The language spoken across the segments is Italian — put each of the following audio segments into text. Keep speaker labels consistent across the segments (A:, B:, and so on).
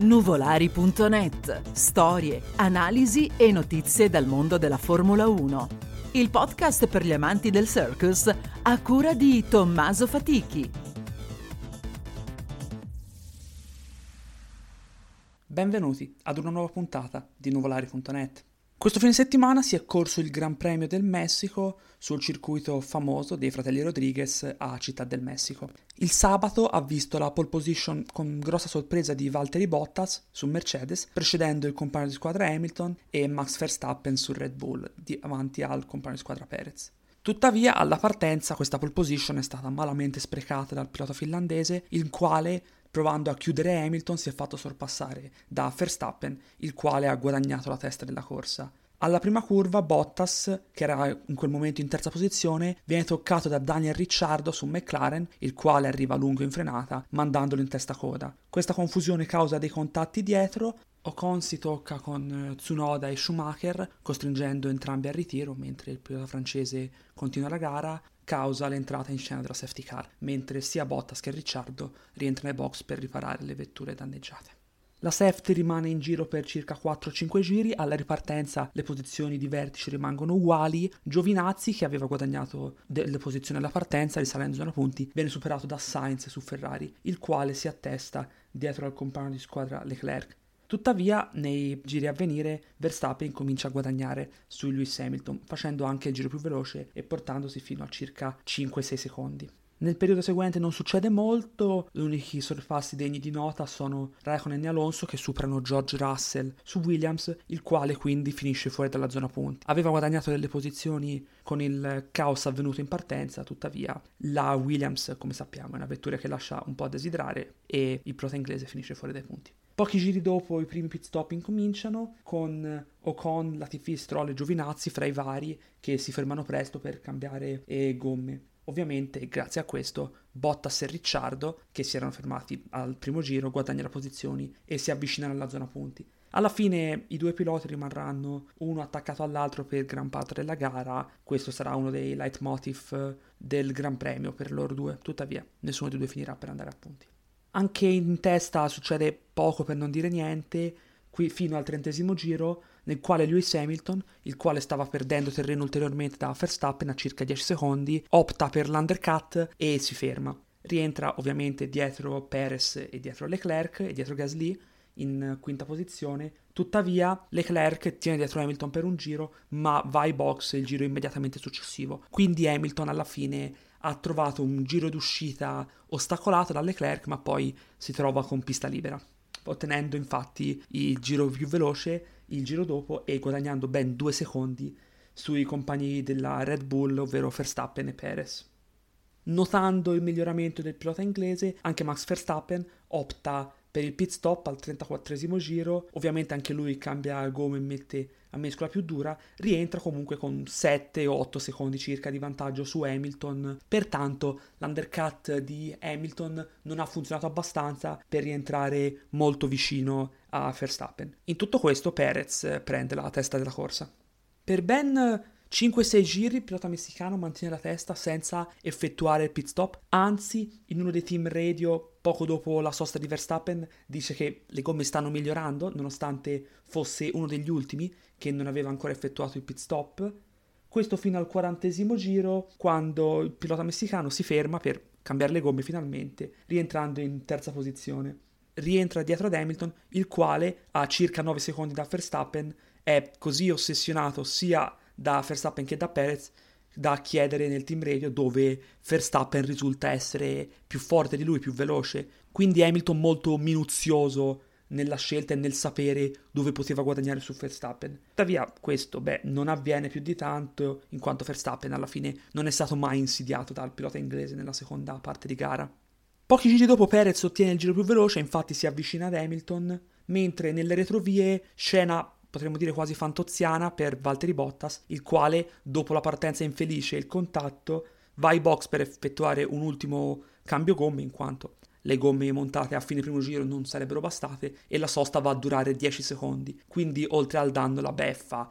A: Nuvolari.net. Storie, analisi e notizie dal mondo della Formula 1. Il podcast per gli amanti del circus a cura di Tommaso Fatichi.
B: Benvenuti ad una nuova puntata di Nuvolari.net. Questo fine settimana si è corso il Gran Premio del Messico sul circuito famoso dei fratelli Rodriguez a Città del Messico. Il sabato ha visto la pole position con grossa sorpresa di Valtteri Bottas su Mercedes, precedendo il compagno di squadra Hamilton e Max Verstappen su Red Bull, davanti al compagno di squadra Perez. Tuttavia, alla partenza questa pole position è stata malamente sprecata dal pilota finlandese, il quale provando a chiudere Hamilton si è fatto sorpassare da Verstappen, il quale ha guadagnato la testa della corsa. Alla prima curva Bottas, che era in quel momento in terza posizione, viene toccato da Daniel Ricciardo su McLaren, il quale arriva lungo in frenata, mandandolo in testa coda. Questa confusione causa dei contatti dietro, Ocon si tocca con Tsunoda e Schumacher, costringendo entrambi al ritiro, mentre il pilota francese continua la gara causa l'entrata in scena della safety car, mentre sia Bottas che Ricciardo rientrano nei box per riparare le vetture danneggiate. La safety rimane in giro per circa 4-5 giri, alla ripartenza le posizioni di vertice rimangono uguali, Giovinazzi che aveva guadagnato delle posizioni alla partenza risalendo zona punti viene superato da Sainz su Ferrari, il quale si attesta dietro al compagno di squadra Leclerc. Tuttavia, nei giri a venire, Verstappen comincia a guadagnare su Lewis Hamilton, facendo anche il giro più veloce e portandosi fino a circa 5-6 secondi. Nel periodo seguente non succede molto, gli unici sorpassi degni di nota sono Raikkonen e Alonso che superano George Russell su Williams, il quale quindi finisce fuori dalla zona punti. Aveva guadagnato delle posizioni con il caos avvenuto in partenza, tuttavia la Williams, come sappiamo, è una vettura che lascia un po' a desiderare e il pilota inglese finisce fuori dai punti. Pochi giri dopo i primi pit stop incominciano con Ocon, Latifi, Stroll e Giovinazzi fra i vari che si fermano presto per cambiare gomme. Ovviamente, grazie a questo, Bottas e Ricciardo, che si erano fermati al primo giro, guadagnano posizioni e si avvicinano alla zona punti. Alla fine i due piloti rimarranno uno attaccato all'altro per gran parte della gara, questo sarà uno dei leitmotiv del Gran Premio per loro due, tuttavia nessuno dei due finirà per andare a punti. Anche in testa succede poco per non dire niente, qui fino al trentesimo giro, nel quale Lewis Hamilton, il quale stava perdendo terreno ulteriormente da Verstappen a circa 10 secondi, opta per l'undercut e si ferma. Rientra ovviamente dietro Perez e dietro Leclerc e dietro Gasly in quinta posizione. Tuttavia, Leclerc tiene dietro Hamilton per un giro, ma va ai box il giro immediatamente successivo. Quindi Hamilton alla fine ha trovato un giro d'uscita ostacolato da Leclerc, ma poi si trova con pista libera, ottenendo infatti il giro più veloce il giro dopo e guadagnando ben due secondi sui compagni della Red Bull, ovvero Verstappen e Perez. Notando il miglioramento del pilota inglese, anche Max Verstappen opta per il pit stop al 34 giro, ovviamente anche lui cambia gomme e mette a mescola più dura, rientra comunque con 7 o 8 secondi circa di vantaggio su Hamilton, pertanto l'undercut di Hamilton non ha funzionato abbastanza per rientrare molto vicino a Verstappen. In tutto questo Perez prende la testa della corsa. Per ben 5-6 giri il pilota messicano mantiene la testa senza effettuare il pit stop, anzi in uno dei team radio poco dopo la sosta di Verstappen dice che le gomme stanno migliorando nonostante fosse uno degli ultimi che non aveva ancora effettuato il pit stop. Questo fino al quarantesimo giro quando il pilota messicano si ferma per cambiare le gomme finalmente, rientrando in terza posizione. Rientra dietro ad Hamilton, il quale a circa 9 secondi da Verstappen è così ossessionato sia da Verstappen che da Perez da chiedere nel team radio dove Verstappen risulta essere più forte di lui, più veloce. Quindi Hamilton molto minuzioso nella scelta e nel sapere dove poteva guadagnare su Verstappen. Tuttavia questo, beh, non avviene più di tanto in quanto Verstappen alla fine non è stato mai insidiato dal pilota inglese nella seconda parte di gara. Pochi giri dopo Perez ottiene il giro più veloce, infatti si avvicina ad Hamilton, mentre nelle retrovie scena potremmo dire quasi fantoziana per Valtteri Bottas, il quale, dopo la partenza infelice e il contatto, va ai box per effettuare un ultimo cambio gomme, in quanto le gomme montate a fine primo giro non sarebbero bastate e la sosta va a durare 10 secondi. Quindi, oltre al danno, la beffa,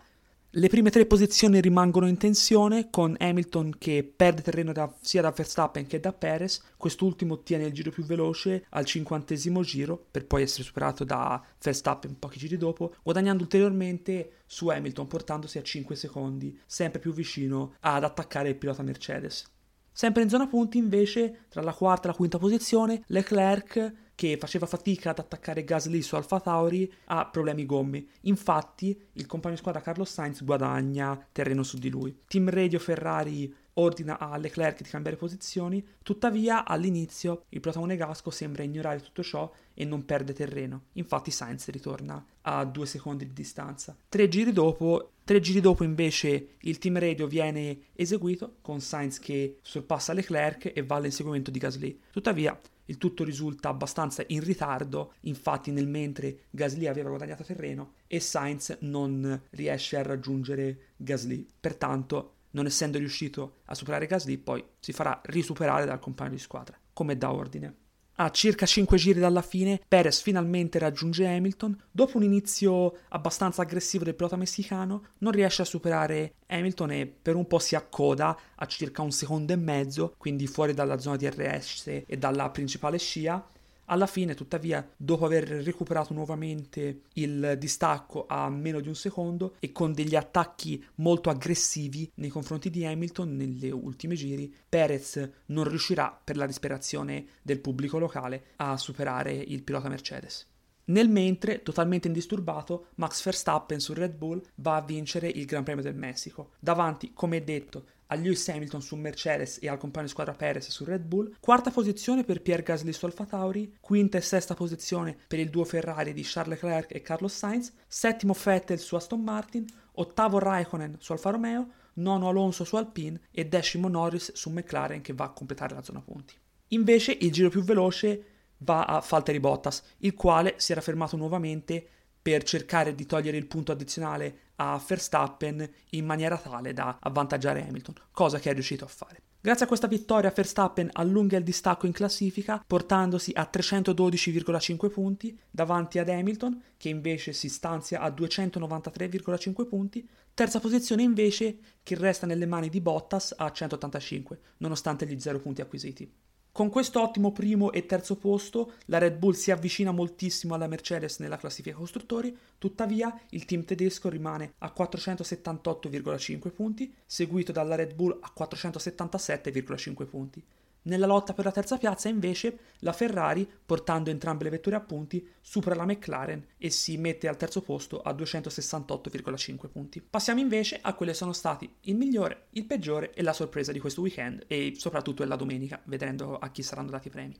B: Le prime tre posizioni rimangono in tensione, con Hamilton che perde terreno da, sia da Verstappen che da Perez. Quest'ultimo ottiene il giro più veloce al cinquantesimo giro, per poi essere superato da Verstappen pochi giri dopo, guadagnando ulteriormente su Hamilton, portandosi a 5 secondi, sempre più vicino ad attaccare il pilota Mercedes. Sempre in zona punti, invece, tra la quarta e la quinta posizione, Leclerc che faceva fatica ad attaccare Gasly su Alfa Tauri ha problemi gomme. Infatti, il compagno di squadra Carlos Sainz guadagna terreno su di lui. Team Radio Ferrari ordina a Leclerc di cambiare posizioni, tuttavia all'inizio il pilota monegasco sembra ignorare tutto ciò e non perde terreno. Infatti Sainz ritorna a due secondi di distanza. Tre giri dopo Tre giri dopo invece il team radio viene eseguito con Sainz che sorpassa Leclerc e va all'inseguimento di Gasly. Tuttavia il tutto risulta abbastanza in ritardo, infatti nel mentre Gasly aveva guadagnato terreno e Sainz non riesce a raggiungere Gasly. Pertanto, non essendo riuscito a superare Gasly, poi si farà risuperare dal compagno di squadra, come da ordine. A circa 5 giri dalla fine, Perez finalmente raggiunge Hamilton. Dopo un inizio abbastanza aggressivo del pilota messicano, non riesce a superare Hamilton e per un po' si accoda a circa un secondo e mezzo, quindi fuori dalla zona di RS e dalla principale scia, alla fine, tuttavia, dopo aver recuperato nuovamente il distacco a meno di un secondo e con degli attacchi molto aggressivi nei confronti di Hamilton nelle ultime giri, Perez non riuscirà, per la disperazione del pubblico locale, a superare il pilota Mercedes. Nel mentre, totalmente indisturbato, Max Verstappen su Red Bull va a vincere il Gran Premio del Messico, davanti, come detto, a Lewis Hamilton su Mercedes e al compagno di squadra Perez su Red Bull, quarta posizione per Pierre Gasly su Alfa Tauri, quinta e sesta posizione per il duo Ferrari di Charles Leclerc e Carlos Sainz, settimo Vettel su Aston Martin, ottavo Raikkonen su Alfa Romeo, nono Alonso su Alpine. E decimo Norris su McLaren che va a completare la zona punti. Invece il giro più veloce va a Valtteri Bottas, il quale si era fermato nuovamente per cercare di togliere il punto addizionale a Verstappen in maniera tale da avvantaggiare Hamilton, cosa che è riuscito a fare. Grazie a questa vittoria Verstappen allunga il distacco in classifica portandosi a 312,5 punti davanti ad Hamilton che invece si stanzia a 293,5 punti, terza posizione invece che resta nelle mani di Bottas a 185 nonostante gli 0 punti acquisiti. Con questo ottimo primo e terzo posto, la Red Bull si avvicina moltissimo alla Mercedes nella classifica costruttori, tuttavia il team tedesco rimane a 478,5 punti, seguito dalla Red Bull a 477,5 punti. Nella lotta per la terza piazza, invece, la Ferrari, portando entrambe le vetture a punti, supera la McLaren e si mette al terzo posto a 268,5 punti. Passiamo invece a quelli che sono stati il migliore, il peggiore e la sorpresa di questo weekend e soprattutto della domenica, vedendo a chi saranno dati i premi.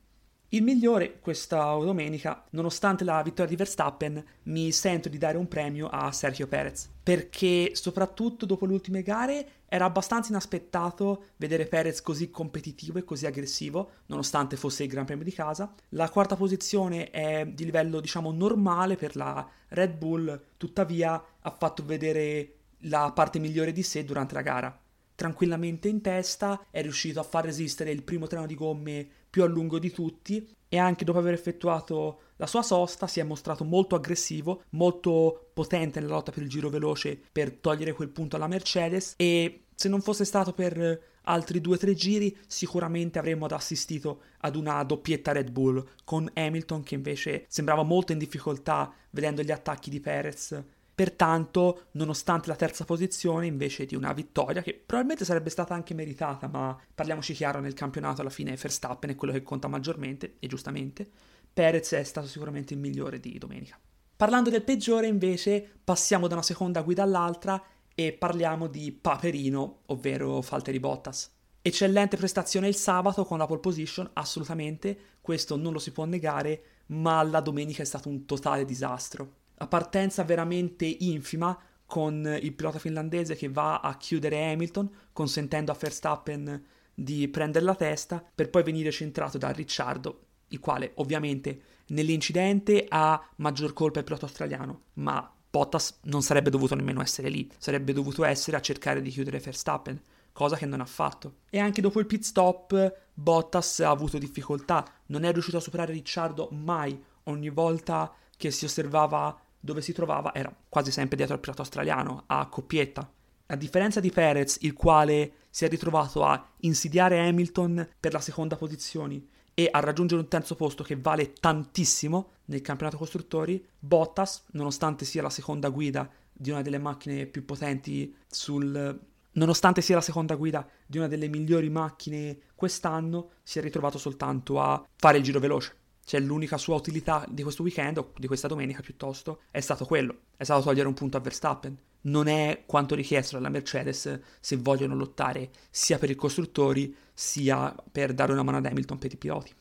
B: Il migliore questa domenica, nonostante la vittoria di Verstappen, mi sento di dare un premio a Sergio Perez, perché soprattutto dopo le ultime gare era abbastanza inaspettato vedere Perez così competitivo e così aggressivo, nonostante fosse il Gran Premio di casa. La quarta posizione è di livello, diciamo, normale per la Red Bull, tuttavia ha fatto vedere la parte migliore di sé durante la gara tranquillamente in testa, è riuscito a far resistere il primo treno di gomme più a lungo di tutti e anche dopo aver effettuato la sua sosta si è mostrato molto aggressivo, molto potente nella lotta per il giro veloce per togliere quel punto alla Mercedes. E se non fosse stato per altri due o tre giri sicuramente avremmo assistito ad una doppietta Red Bull con Hamilton che invece sembrava molto in difficoltà vedendo gli attacchi di Perez Pertanto, nonostante la terza posizione, invece di una vittoria, che probabilmente sarebbe stata anche meritata, ma parliamoci chiaro, nel campionato alla fine Verstappen è quello che conta maggiormente, e giustamente, Perez è stato sicuramente il migliore di domenica. Parlando del peggiore, invece, passiamo da una seconda guida all'altra e parliamo di Paperino, ovvero Falteri Bottas. Eccellente prestazione il sabato con la pole position, assolutamente, questo non lo si può negare, ma la domenica è stato un totale disastro a partenza veramente infima con il pilota finlandese che va a chiudere Hamilton, consentendo a Verstappen di prendere la testa, per poi venire centrato da Ricciardo, il quale ovviamente nell'incidente ha maggior colpa il pilota australiano, ma Bottas non sarebbe dovuto nemmeno essere lì, sarebbe dovuto essere a cercare di chiudere Verstappen, cosa che non ha fatto. E anche dopo il pit stop Bottas ha avuto difficoltà, non è riuscito a superare Ricciardo mai, ogni volta che si osservava dove si trovava era quasi sempre dietro al pilota australiano, a coppietta. A differenza di Perez, il quale si è ritrovato a insidiare Hamilton per la seconda posizione e a raggiungere un terzo posto che vale tantissimo nel campionato costruttori, Bottas, nonostante sia la seconda guida di una delle macchine più potenti sul nonostante sia la seconda guida di una delle migliori macchine quest'anno, si è ritrovato soltanto a fare il giro veloce. Cioè l'unica sua utilità di questo weekend, o di questa domenica piuttosto, è stato quello, è stato togliere un punto a Verstappen. Non è quanto richiesto dalla Mercedes se vogliono lottare sia per i costruttori sia per dare una mano ad Hamilton per i piloti.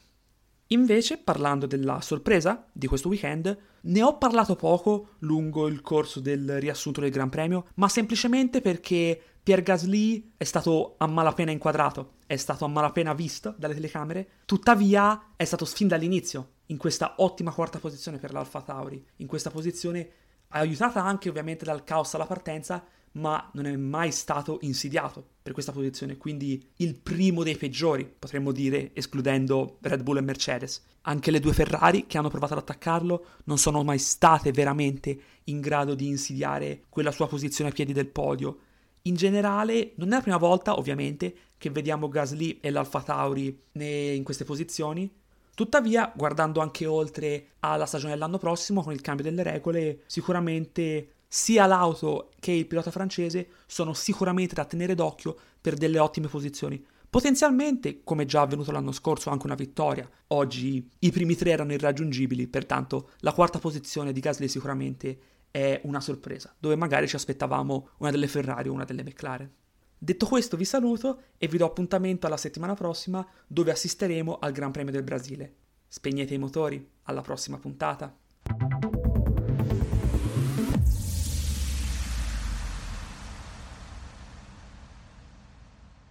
B: Invece, parlando della sorpresa di questo weekend, ne ho parlato poco lungo il corso del riassunto del Gran Premio, ma semplicemente perché Pierre Gasly è stato a malapena inquadrato, è stato a malapena visto dalle telecamere, tuttavia è stato fin dall'inizio in questa ottima quarta posizione per l'Alfa Tauri, in questa posizione aiutata anche ovviamente dal caos alla partenza, ma non è mai stato insidiato per questa posizione, quindi il primo dei peggiori, potremmo dire, escludendo Red Bull e Mercedes. Anche le due Ferrari che hanno provato ad attaccarlo non sono mai state veramente in grado di insidiare quella sua posizione a piedi del podio. In generale, non è la prima volta, ovviamente, che vediamo Gasly e l'Alfa Tauri in queste posizioni. Tuttavia, guardando anche oltre alla stagione dell'anno prossimo, con il cambio delle regole, sicuramente sia l'auto che il pilota francese sono sicuramente da tenere d'occhio per delle ottime posizioni. Potenzialmente, come già avvenuto l'anno scorso, anche una vittoria. Oggi i primi tre erano irraggiungibili, pertanto la quarta posizione di Gasly sicuramente è una sorpresa, dove magari ci aspettavamo una delle Ferrari o una delle McLaren. Detto questo vi saluto e vi do appuntamento alla settimana prossima dove assisteremo al Gran Premio del Brasile. Spegnete i motori, alla prossima puntata.